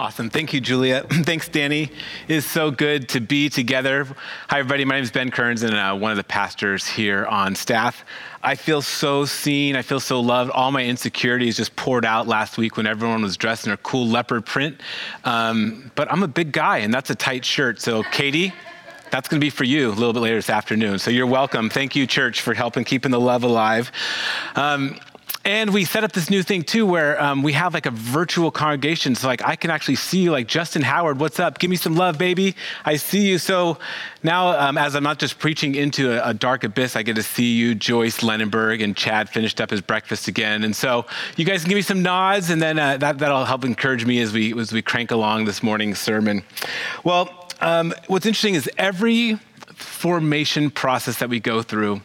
Awesome. Thank you, Julia. Thanks, Danny. It is so good to be together. Hi, everybody. My name is Ben Kearns, and uh, one of the pastors here on staff. I feel so seen. I feel so loved. All my insecurities just poured out last week when everyone was dressed in a cool leopard print. Um, but I'm a big guy, and that's a tight shirt. So, Katie, that's going to be for you a little bit later this afternoon. So you're welcome. Thank you, church, for helping keeping the love alive. Um, and we set up this new thing too, where um, we have like a virtual congregation. So like I can actually see like Justin Howard, what's up? Give me some love, baby. I see you. So now, um, as I'm not just preaching into a, a, dark abyss, I get to see you, Joyce Lenenberg, and Chad finished up his breakfast again. And so you guys can give me some nods, and then uh, that that'll help encourage me as we as we crank along this morning's sermon. Well, um, what's interesting is every formation process that we go through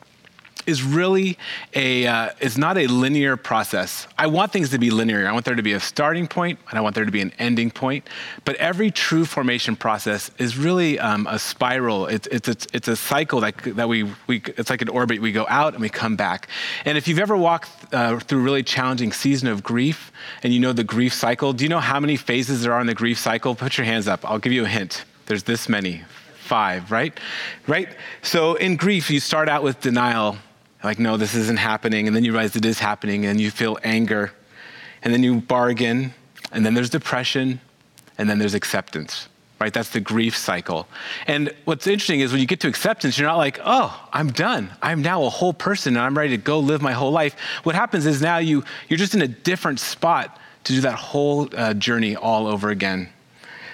is really a uh, is not a linear process. I want things to be linear. I want there to be a starting point and I want there to be an ending point. But every true formation process is really um, a spiral. It's it's it's, it's a cycle that that we we it's like an orbit. We go out and we come back. And if you've ever walked uh, through a really challenging season of grief and you know the grief cycle, do you know how many phases there are in the grief cycle? Put your hands up. I'll give you a hint. There's this many five, right? Right? So in grief, you start out with denial like, no, this isn't happening. And then you realize it is happening, and you feel anger. And then you bargain, and then there's depression, and then there's acceptance, right? That's the grief cycle. And what's interesting is when you get to acceptance, you're not like, oh, I'm done. I'm now a whole person, and I'm ready to go live my whole life. What happens is now you, you're just in a different spot to do that whole uh, journey all over again,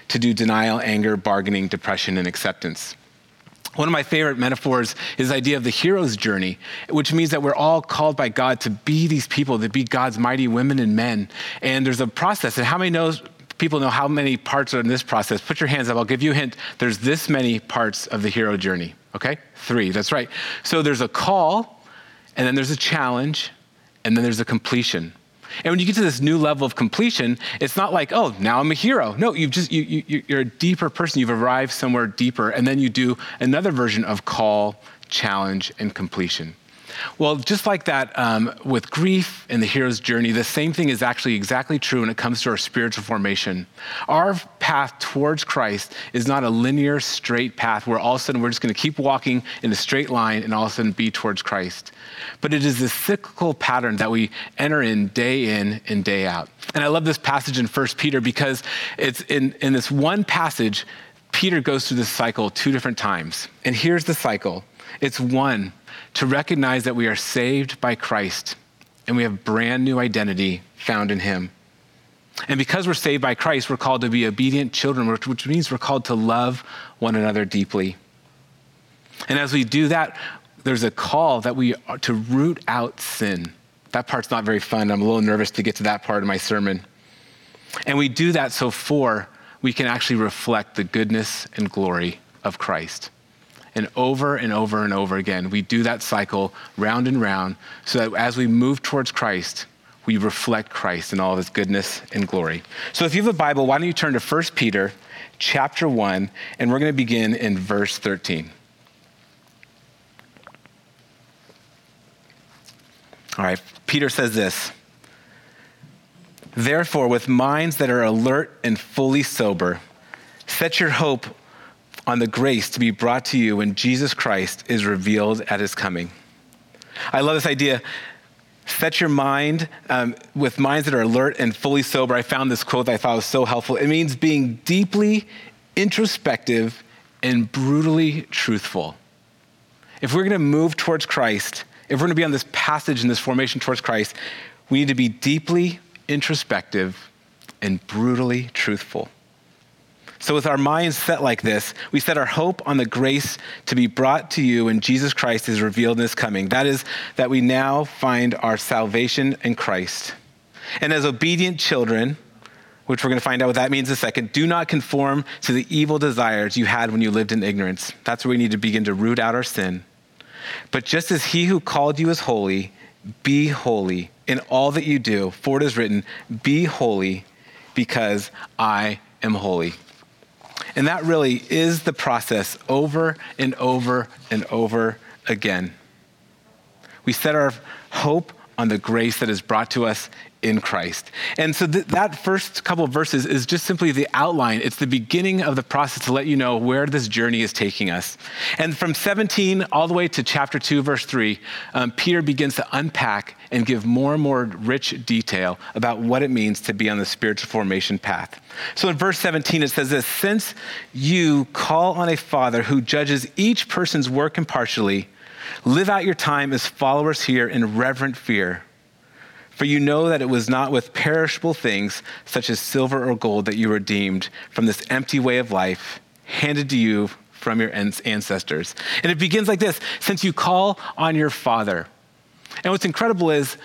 to do denial, anger, bargaining, depression, and acceptance. One of my favorite metaphors is the idea of the hero's journey, which means that we're all called by God to be these people, to be God's mighty women and men. And there's a process. And how many knows, people know how many parts are in this process? Put your hands up. I'll give you a hint. There's this many parts of the hero journey. Okay? Three. That's right. So there's a call, and then there's a challenge, and then there's a completion. And when you get to this new level of completion, it's not like, oh, now I'm a hero. No, you've just, you, you, you're a deeper person. You've arrived somewhere deeper. And then you do another version of call, challenge, and completion. Well, just like that, um, with grief and the hero's journey, the same thing is actually exactly true when it comes to our spiritual formation. Our path towards Christ is not a linear, straight path where all of a sudden we're just going to keep walking in a straight line and all of a sudden be towards Christ. But it is this cyclical pattern that we enter in day in and day out. And I love this passage in 1 Peter because it's in, in this one passage, Peter goes through this cycle two different times. And here's the cycle it's one, to recognize that we are saved by Christ and we have brand new identity found in Him. And because we're saved by Christ, we're called to be obedient children, which means we're called to love one another deeply. And as we do that, there's a call that we are to root out sin. That part's not very fun. I'm a little nervous to get to that part of my sermon. And we do that so for we can actually reflect the goodness and glory of Christ. And over and over and over again, we do that cycle round and round so that as we move towards Christ, we reflect Christ in all of his goodness and glory. So if you have a Bible, why don't you turn to 1 Peter chapter 1, and we're going to begin in verse 13. All right, Peter says this Therefore, with minds that are alert and fully sober, set your hope on the grace to be brought to you when Jesus Christ is revealed at his coming. I love this idea. Set your mind um, with minds that are alert and fully sober. I found this quote that I thought was so helpful. It means being deeply introspective and brutally truthful. If we're going to move towards Christ, if we're going to be on this passage and this formation towards Christ, we need to be deeply introspective and brutally truthful. So, with our minds set like this, we set our hope on the grace to be brought to you when Jesus Christ is revealed in his coming. That is, that we now find our salvation in Christ. And as obedient children, which we're going to find out what that means in a second, do not conform to the evil desires you had when you lived in ignorance. That's where we need to begin to root out our sin. But just as he who called you is holy, be holy in all that you do, for it is written, Be holy because I am holy. And that really is the process over and over and over again. We set our hope on the grace that is brought to us in Christ. And so th- that first couple of verses is just simply the outline. It's the beginning of the process to let you know where this journey is taking us. And from 17 all the way to chapter 2, verse 3, um, Peter begins to unpack and give more and more rich detail about what it means to be on the spiritual formation path. So in verse 17, it says this Since you call on a father who judges each person's work impartially, live out your time as followers here in reverent fear for you know that it was not with perishable things, such as silver or gold, that you were redeemed from this empty way of life handed to you from your ancestors. And it begins like this since you call on your Father. And what's incredible is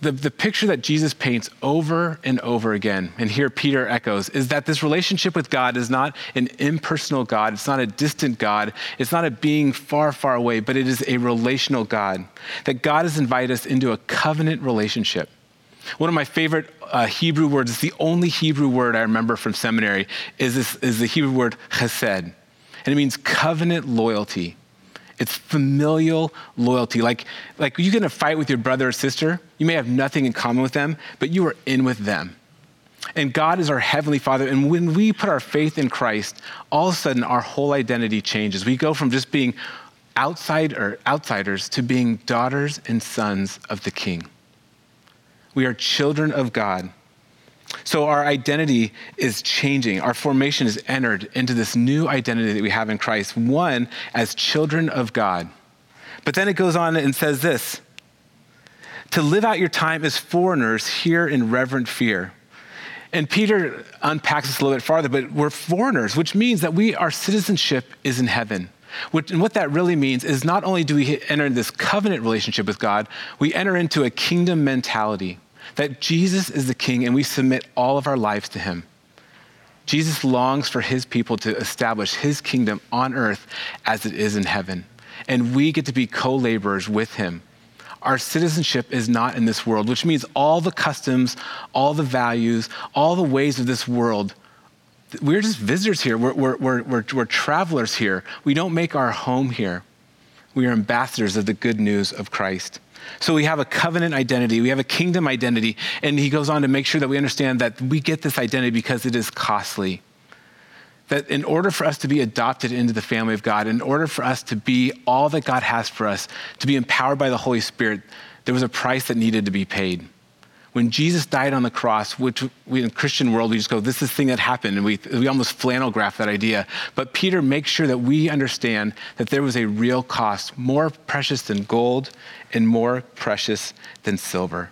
the, the picture that Jesus paints over and over again, and here Peter echoes, is that this relationship with God is not an impersonal God. It's not a distant God. It's not a being far, far away, but it is a relational God. That God has invited us into a covenant relationship. One of my favorite uh, Hebrew words, it's the only Hebrew word I remember from seminary, is, this, is the Hebrew word chesed. And it means covenant loyalty. It's familial loyalty. Like, like you get in a fight with your brother or sister, you may have nothing in common with them, but you are in with them. And God is our Heavenly Father. And when we put our faith in Christ, all of a sudden our whole identity changes. We go from just being outside or outsiders to being daughters and sons of the King. We are children of God. So our identity is changing. Our formation is entered into this new identity that we have in Christ, one as children of God. But then it goes on and says this to live out your time as foreigners here in reverent fear. And Peter unpacks this a little bit farther, but we're foreigners, which means that we, our citizenship is in heaven. And what that really means is not only do we enter this covenant relationship with God, we enter into a kingdom mentality that Jesus is the king and we submit all of our lives to him. Jesus longs for his people to establish his kingdom on earth as it is in heaven. And we get to be co laborers with him. Our citizenship is not in this world, which means all the customs, all the values, all the ways of this world, we're just visitors here. We're, we're, we're, we're, we're travelers here. We don't make our home here. We are ambassadors of the good news of Christ. So we have a covenant identity, we have a kingdom identity, and he goes on to make sure that we understand that we get this identity because it is costly. That in order for us to be adopted into the family of God, in order for us to be all that God has for us, to be empowered by the Holy Spirit, there was a price that needed to be paid when Jesus died on the cross, which we in the Christian world, we just go, this is the thing that happened, and we, we almost flannel graph that idea. But Peter makes sure that we understand that there was a real cost, more precious than gold and more precious than silver.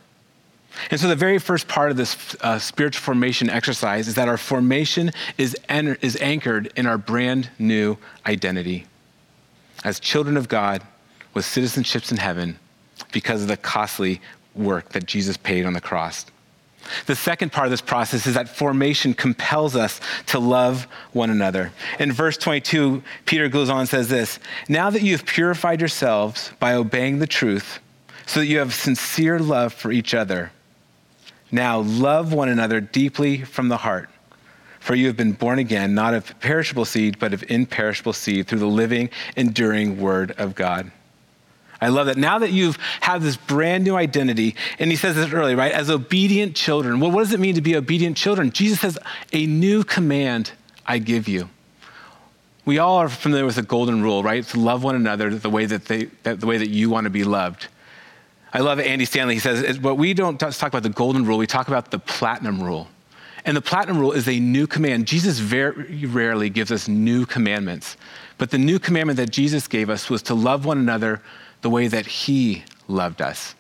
And so the very first part of this uh, spiritual formation exercise is that our formation is, en- is anchored in our brand new identity as children of God with citizenships in heaven because of the costly work that Jesus paid on the cross. The second part of this process is that formation compels us to love one another. In verse 22, Peter goes on and says this Now that you have purified yourselves by obeying the truth, so that you have sincere love for each other, now love one another deeply from the heart. For you have been born again, not of perishable seed, but of imperishable seed, through the living, enduring word of God. I love that. Now that you've had this brand new identity, and he says this early, right? As obedient children. Well, what does it mean to be obedient children? Jesus says, A new command I give you. We all are familiar with the golden rule, right? To love one another the way that, they, the way that you want to be loved. I love Andy Stanley. He says, but we don't talk about the golden rule, we talk about the platinum rule. And the platinum rule is a new command. Jesus very rarely gives us new commandments. But the new commandment that Jesus gave us was to love one another the way that he loved us,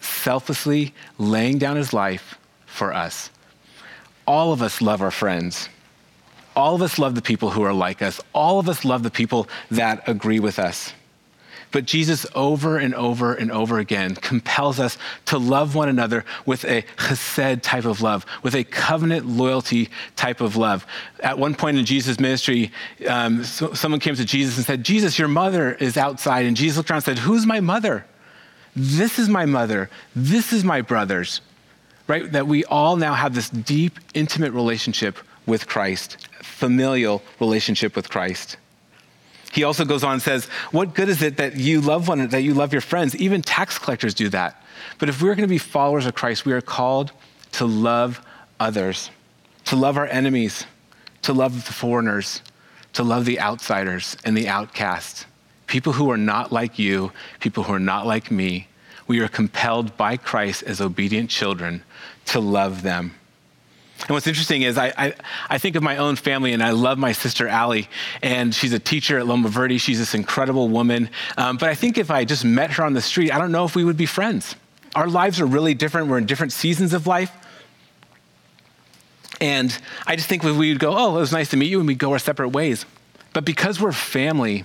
selflessly laying down his life for us. All of us love our friends. All of us love the people who are like us. All of us love the people that agree with us. But Jesus, over and over and over again, compels us to love one another with a chesed type of love, with a covenant loyalty type of love. At one point in Jesus' ministry, um, so someone came to Jesus and said, Jesus, your mother is outside. And Jesus looked around and said, Who's my mother? This is my mother. This is my brothers. Right? That we all now have this deep, intimate relationship with Christ, familial relationship with Christ. He also goes on and says, What good is it that you love one, that you love your friends? Even tax collectors do that. But if we're going to be followers of Christ, we are called to love others, to love our enemies, to love the foreigners, to love the outsiders and the outcasts, people who are not like you, people who are not like me. We are compelled by Christ as obedient children to love them. And what's interesting is I, I, I, think of my own family, and I love my sister Allie, and she's a teacher at Loma Verde. She's this incredible woman. Um, but I think if I just met her on the street, I don't know if we would be friends. Our lives are really different. We're in different seasons of life. And I just think we would go, oh, it was nice to meet you, and we'd go our separate ways. But because we're family,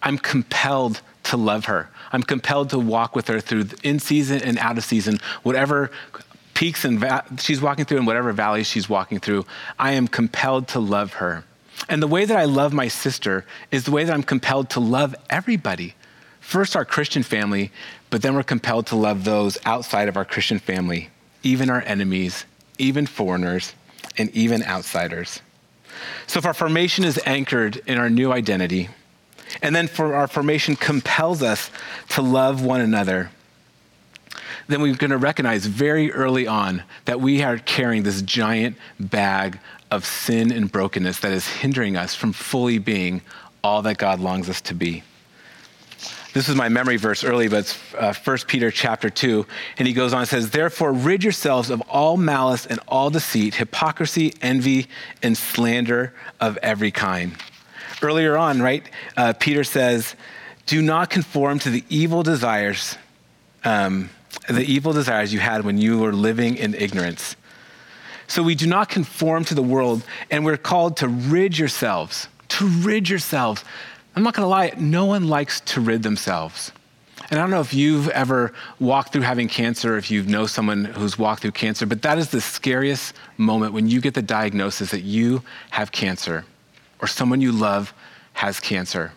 I'm compelled to love her. I'm compelled to walk with her through in season and out of season, whatever peaks and va- she's walking through and whatever valleys she's walking through, I am compelled to love her. And the way that I love my sister is the way that I'm compelled to love everybody. First, our Christian family, but then we're compelled to love those outside of our Christian family, even our enemies, even foreigners, and even outsiders. So, if our formation is anchored in our new identity, and then for our formation compels us to love one another, then we're going to recognize very early on that we are carrying this giant bag of sin and brokenness that is hindering us from fully being all that God longs us to be. This is my memory verse early, but it's uh, 1 Peter chapter 2. And he goes on and says, Therefore, rid yourselves of all malice and all deceit, hypocrisy, envy, and slander of every kind. Earlier on, right, uh, Peter says, Do not conform to the evil desires um, the evil desires you had when you were living in ignorance. So we do not conform to the world, and we're called to rid yourselves, to rid yourselves. I'm not gonna lie, no one likes to rid themselves. And I don't know if you've ever walked through having cancer, if you know someone who's walked through cancer, but that is the scariest moment when you get the diagnosis that you have cancer or someone you love has cancer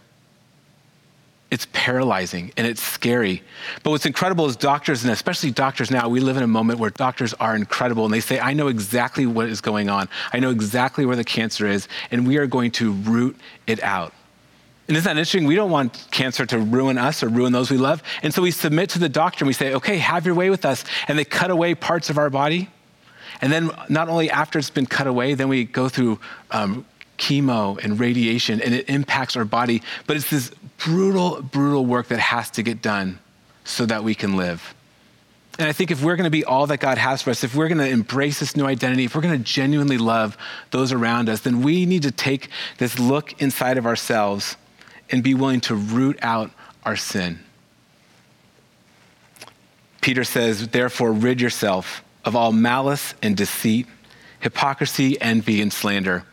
it's paralyzing and it's scary. But what's incredible is doctors, and especially doctors now, we live in a moment where doctors are incredible and they say, I know exactly what is going on. I know exactly where the cancer is, and we are going to root it out. And isn't that interesting? We don't want cancer to ruin us or ruin those we love. And so we submit to the doctor and we say, okay, have your way with us. And they cut away parts of our body. And then not only after it's been cut away, then we go through um, chemo and radiation and it impacts our body. But it's this brutal, brutal work that has to get done so that we can live. And I think if we're going to be all that God has for us, if we're going to embrace this new identity, if we're going to genuinely love those around us, then we need to take this look inside of ourselves and be willing to root out our sin. Peter says, therefore, rid yourself of all malice and deceit, hypocrisy, envy, and slander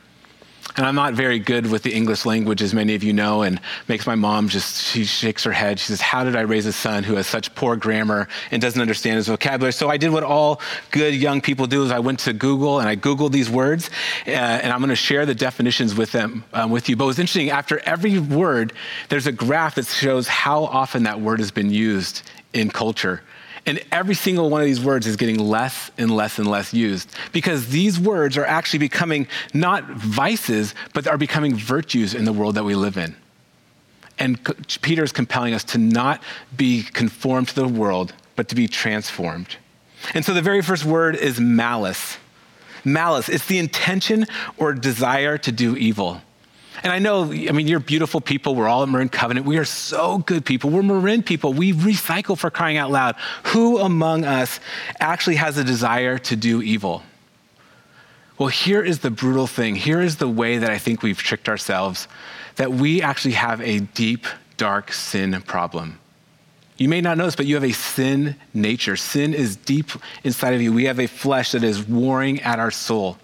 and I'm not very good with the English language, as many of you know, and makes my mom just, she shakes her head. She says, How did I raise a son who has such poor grammar and doesn't understand his vocabulary? So I did what all good young people do is I went to Google and I Googled these words, uh, and I'm going to share the definitions with them, um, with you. But what's interesting, after every word, there's a graph that shows how often that word has been used in culture. And every single one of these words is getting less and less and less used because these words are actually becoming not vices, but are becoming virtues in the world that we live in. And Peter is compelling us to not be conformed to the world, but to be transformed. And so the very first word is malice. Malice, it's the intention or desire to do evil. And I know, I mean, you're beautiful people. We're all at Marin Covenant. We are so good people. We're Marin people. We recycle for crying out loud. Who among us actually has a desire to do evil? Well, here is the brutal thing. Here is the way that I think we've tricked ourselves that we actually have a deep, dark sin problem. You may not know this, but you have a sin nature. Sin is deep inside of you. We have a flesh that is warring at our soul.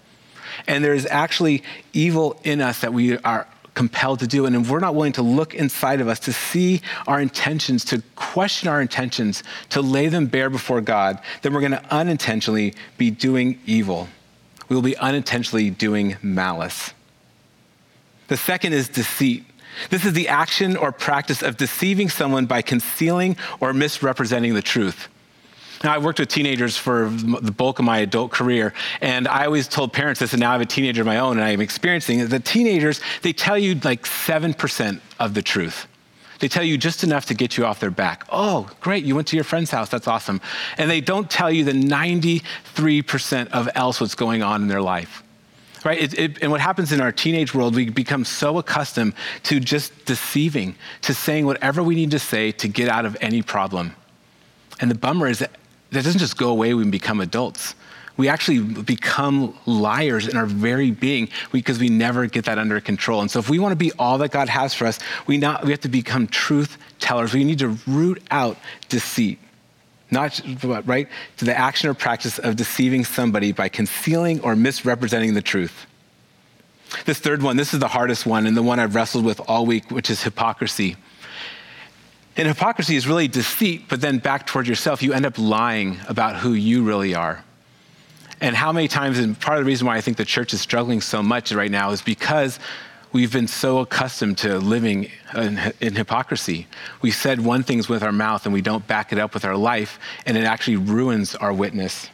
And there's actually evil in us that we are compelled to do. And if we're not willing to look inside of us, to see our intentions, to question our intentions, to lay them bare before God, then we're going to unintentionally be doing evil. We will be unintentionally doing malice. The second is deceit. This is the action or practice of deceiving someone by concealing or misrepresenting the truth. Now, I worked with teenagers for the bulk of my adult career, and I always told parents this, and now I have a teenager of my own, and I'm experiencing it. The teenagers, they tell you like 7% of the truth. They tell you just enough to get you off their back. Oh, great, you went to your friend's house, that's awesome. And they don't tell you the 93% of else what's going on in their life. Right? It, it, and what happens in our teenage world, we become so accustomed to just deceiving, to saying whatever we need to say to get out of any problem. And the bummer is that that doesn't just go away when we become adults. We actually become liars in our very being because we never get that under control. And so, if we want to be all that God has for us, we, not, we have to become truth tellers. We need to root out deceit, not right to the action or practice of deceiving somebody by concealing or misrepresenting the truth. This third one, this is the hardest one, and the one I've wrestled with all week, which is hypocrisy. And hypocrisy is really deceit, but then back toward yourself, you end up lying about who you really are. And how many times, and part of the reason why I think the church is struggling so much right now is because we've been so accustomed to living in, in, hypocrisy. We said one thing with our mouth and we don't back it up with our life, and it actually ruins our witness.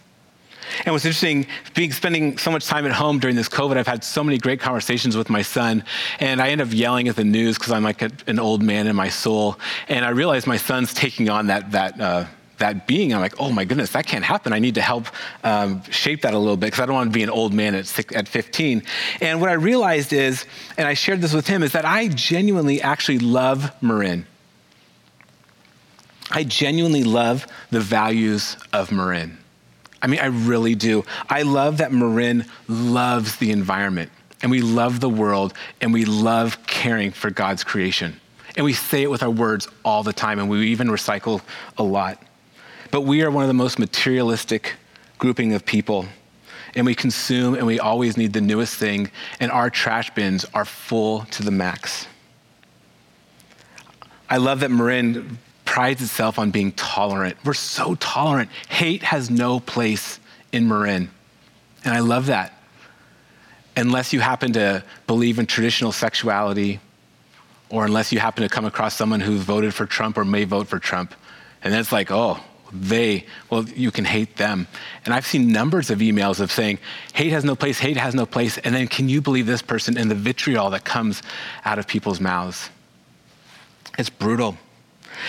And what's interesting, being spending so much time at home during this COVID, I've had so many great conversations with my son, and I end up yelling at the news because I'm like a, an old man in my soul, and I realize my son's taking on that that. Uh, that being, I'm like, oh my goodness, that can't happen. I need to help um, shape that a little bit because I don't want to be an old man at, six, at 15. And what I realized is, and I shared this with him, is that I genuinely actually love Marin. I genuinely love the values of Marin. I mean, I really do. I love that Marin loves the environment and we love the world and we love caring for God's creation. And we say it with our words all the time and we even recycle a lot. But we are one of the most materialistic grouping of people. And we consume and we always need the newest thing, and our trash bins are full to the max. I love that Marin prides itself on being tolerant. We're so tolerant. Hate has no place in Marin. And I love that. Unless you happen to believe in traditional sexuality, or unless you happen to come across someone who voted for Trump or may vote for Trump. And then it's like, oh, they, well, you can hate them. And I've seen numbers of emails of saying, hate has no place, hate has no place. And then can you believe this person and the vitriol that comes out of people's mouths? It's brutal.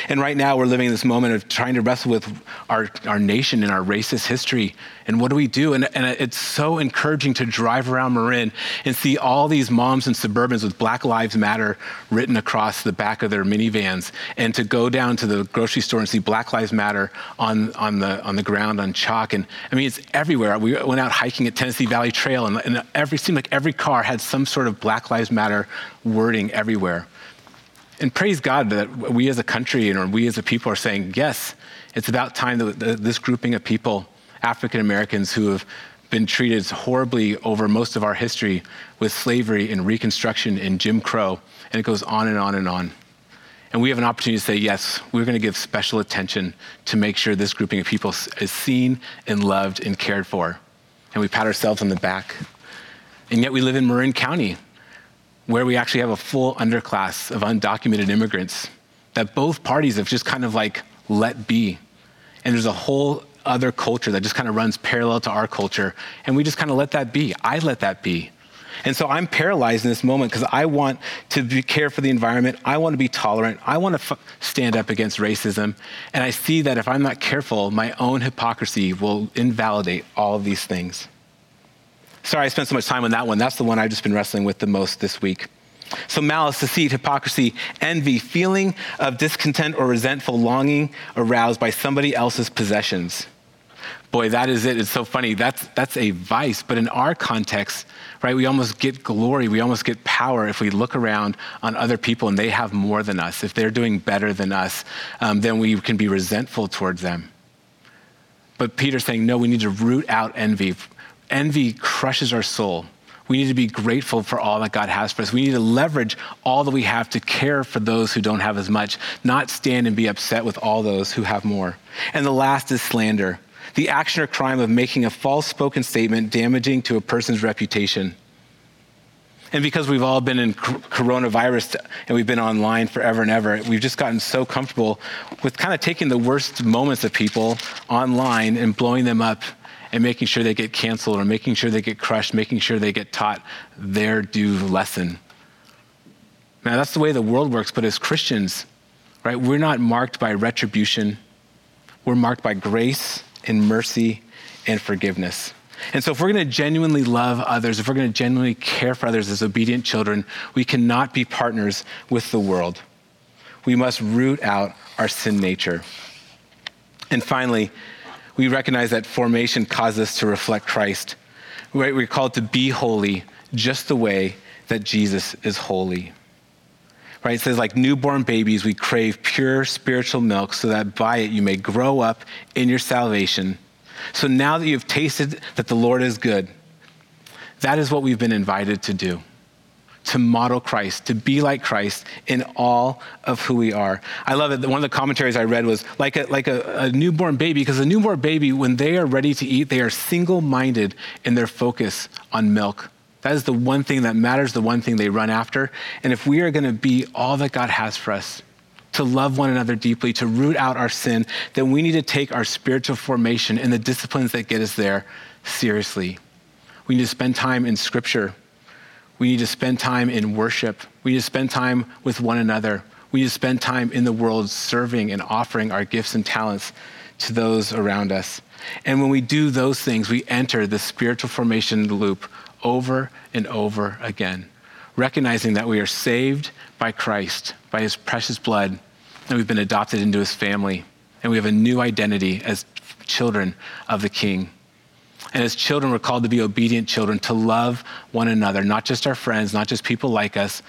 And right now, we're living in this moment of trying to wrestle with our, our nation and our racist history. And what do we do? And, and it's so encouraging to drive around Marin and see all these moms and Suburbans with Black Lives Matter written across the back of their minivans, and to go down to the grocery store and see Black Lives Matter on, on, the, on the ground on chalk. And I mean, it's everywhere. We went out hiking at Tennessee Valley Trail, and, and every seemed like every car had some sort of Black Lives Matter wording everywhere and praise God that we as a country and we as a people are saying, yes, it's about time that this grouping of people, African Americans who have been treated horribly over most of our history with slavery and Reconstruction and Jim Crow, and it goes on and on and on. And we have an opportunity to say, yes, we're going to give special attention to make sure this grouping of people is seen and loved and cared for. And we pat ourselves on the back. And yet we live in Marin County, where we actually have a full underclass of undocumented immigrants that both parties have just kind of like let be. And there's a whole other culture that just kind of runs parallel to our culture. And we just kind of let that be. I let that be. And so I'm paralyzed in this moment because I want to be, care for the environment. I want to be tolerant. I want to f- stand up against racism. And I see that if I'm not careful, my own hypocrisy will invalidate all of these things. Sorry I spent so much time on that one. That's the one I've just been wrestling with the most this week. So, malice, deceit, hypocrisy, envy, feeling of discontent or resentful longing aroused by somebody else's possessions. Boy, that is it. It's so funny. That's, that's a vice. But in our context, right, we almost get glory, we almost get power if we look around on other people and they have more than us. If they're doing better than us, um, then we can be resentful towards them. But Peter's saying, no, we need to root out envy envy crushes our soul. We need to be grateful for all that God has for us. We need to leverage all that we have to care for those who don't have as much, not stand and be upset with all those who have more. And the last is slander the action or crime of making a false spoken statement damaging to a person's reputation. And because we've all been in coronavirus and we've been online forever and ever, we've just gotten so comfortable with kind of taking the worst moments of people online and blowing them up and making sure they get canceled or making sure they get crushed, making sure they get taught their due lesson. Now, that's the way the world works, but as Christians, right, we're not marked by retribution. We're marked by grace and mercy and forgiveness. And so, if we're going to genuinely love others, if we're going to genuinely care for others as obedient children, we cannot be partners with the world. We must root out our sin nature. And finally, we recognize that formation causes us to reflect Christ. We're called to be holy just the way that Jesus is holy. Right? It says, like newborn babies, we crave pure spiritual milk so that by it you may grow up in your salvation so now that you've tasted that the Lord is good, that is what we've been invited to do to model Christ, to be like Christ in all of who we are. I love it. One of the commentaries I read was like a, like a, a newborn baby, because a newborn baby, when they are ready to eat, they are single minded in their focus on milk. That is the one thing that matters, the one thing they run after. And if we are going to be all that God has for us, to love one another deeply, to root out our sin, then we need to take our spiritual formation and the disciplines that get us there seriously. We need to spend time in Scripture. We need to spend time in worship. We need to spend time with one another. We need to spend time in the world serving and offering our gifts and talents to those around us. And when we do those things, we enter the spiritual formation loop over and over again recognizing that we are saved by Christ, by his precious blood, and we've been adopted into his family, and we have a new identity as children of the King. And as children, we're called to be obedient children, to love one another, not just our friends, not just people like us,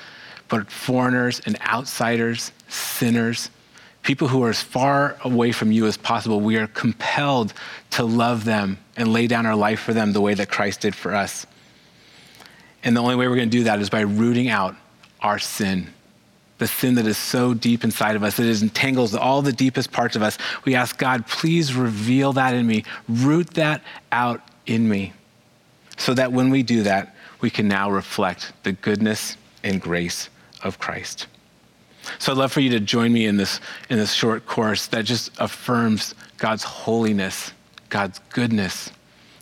but foreigners and outsiders, sinners, people who are as far away from you as possible. We are compelled to love them and lay down our life for them the way that Christ did for us. And the only way we're going to do that is by rooting out our sin. The sin that is so deep inside of us, that it entangles all the deepest parts of us. We ask God, please reveal that in me, root that out in me, so that when we do that, we can now reflect the goodness and grace of Christ. So I'd love for you to join me in this, in this short course that just affirms God's holiness, God's goodness,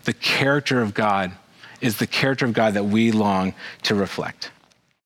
the character of God is the character of God that we long to reflect.